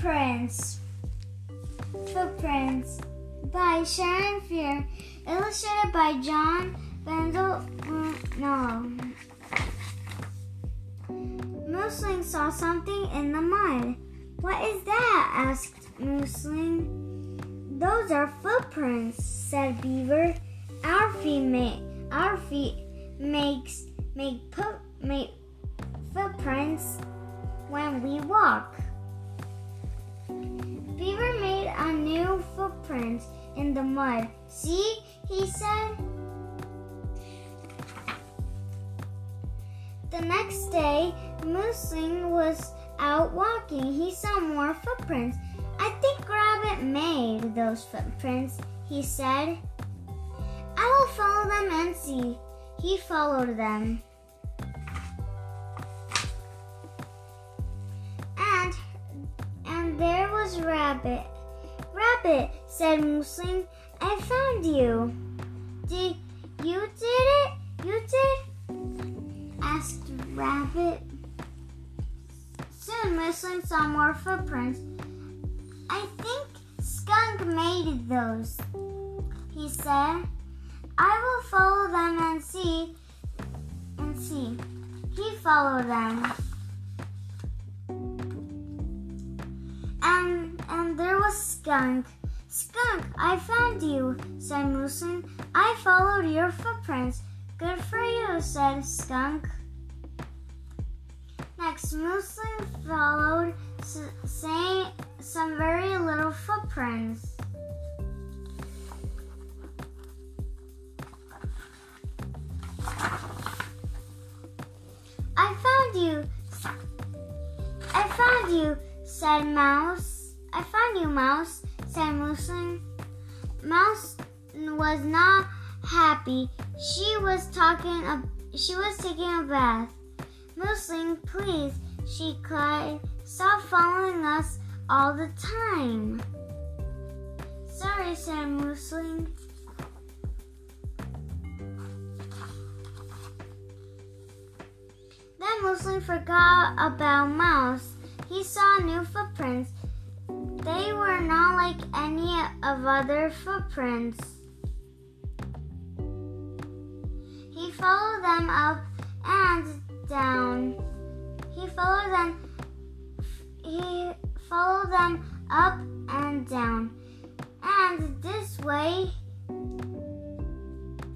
Footprints. Footprints by Sharon Fear, illustrated by John Vandal No. Moosling saw something in the mud. What is that? asked Moosling. Those are footprints, said Beaver. Our feet make our feet makes make put make footprints when we walk. Beaver made a new footprint in the mud. See, he said. The next day, Moosling was out walking. He saw more footprints. I think Rabbit made those footprints, he said. I will follow them and see. He followed them. Was Rabbit. Rabbit, said Moosling, I found you. Did you did it? You did? asked Rabbit. Soon Moosling saw more footprints. I think Skunk made those, he said. I will follow them and see and see. He followed them. Skunk. Skunk, I found you, said Moosling. I followed your footprints. Good for you, said Skunk. Next, Moosling followed saying some very little footprints. I found you. I found you, said Mouse. I found you, Mouse, said Moosling. Mouse was not happy. She was talking. She was taking a bath. Moosling, please, she cried. Stop following us all the time. Sorry, said Moosling. Then Moosling forgot about Mouse. He saw new footprints. They were not like any of other footprints. He followed them up and down. He followed them he followed them up and down. And this way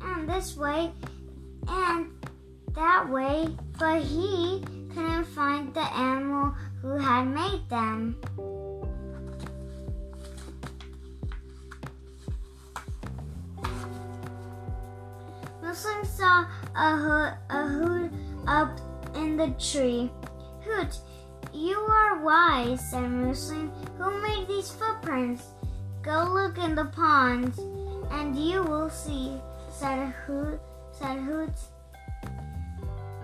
and this way and that way, but he couldn't find the animal who had made them. Moosling saw a hood, a hood up in the tree. Hoot, you are wise, said Moosling. Who made these footprints? Go look in the pond, and you will see, said Hoot. Said Hoot.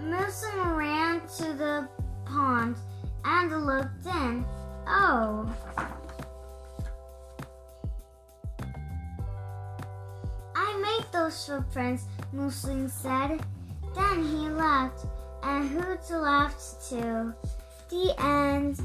Moosling ran to the pond and looked in. Oh. Those footprints, Moosling said. Then he laughed, and Hoot laughed too. The end.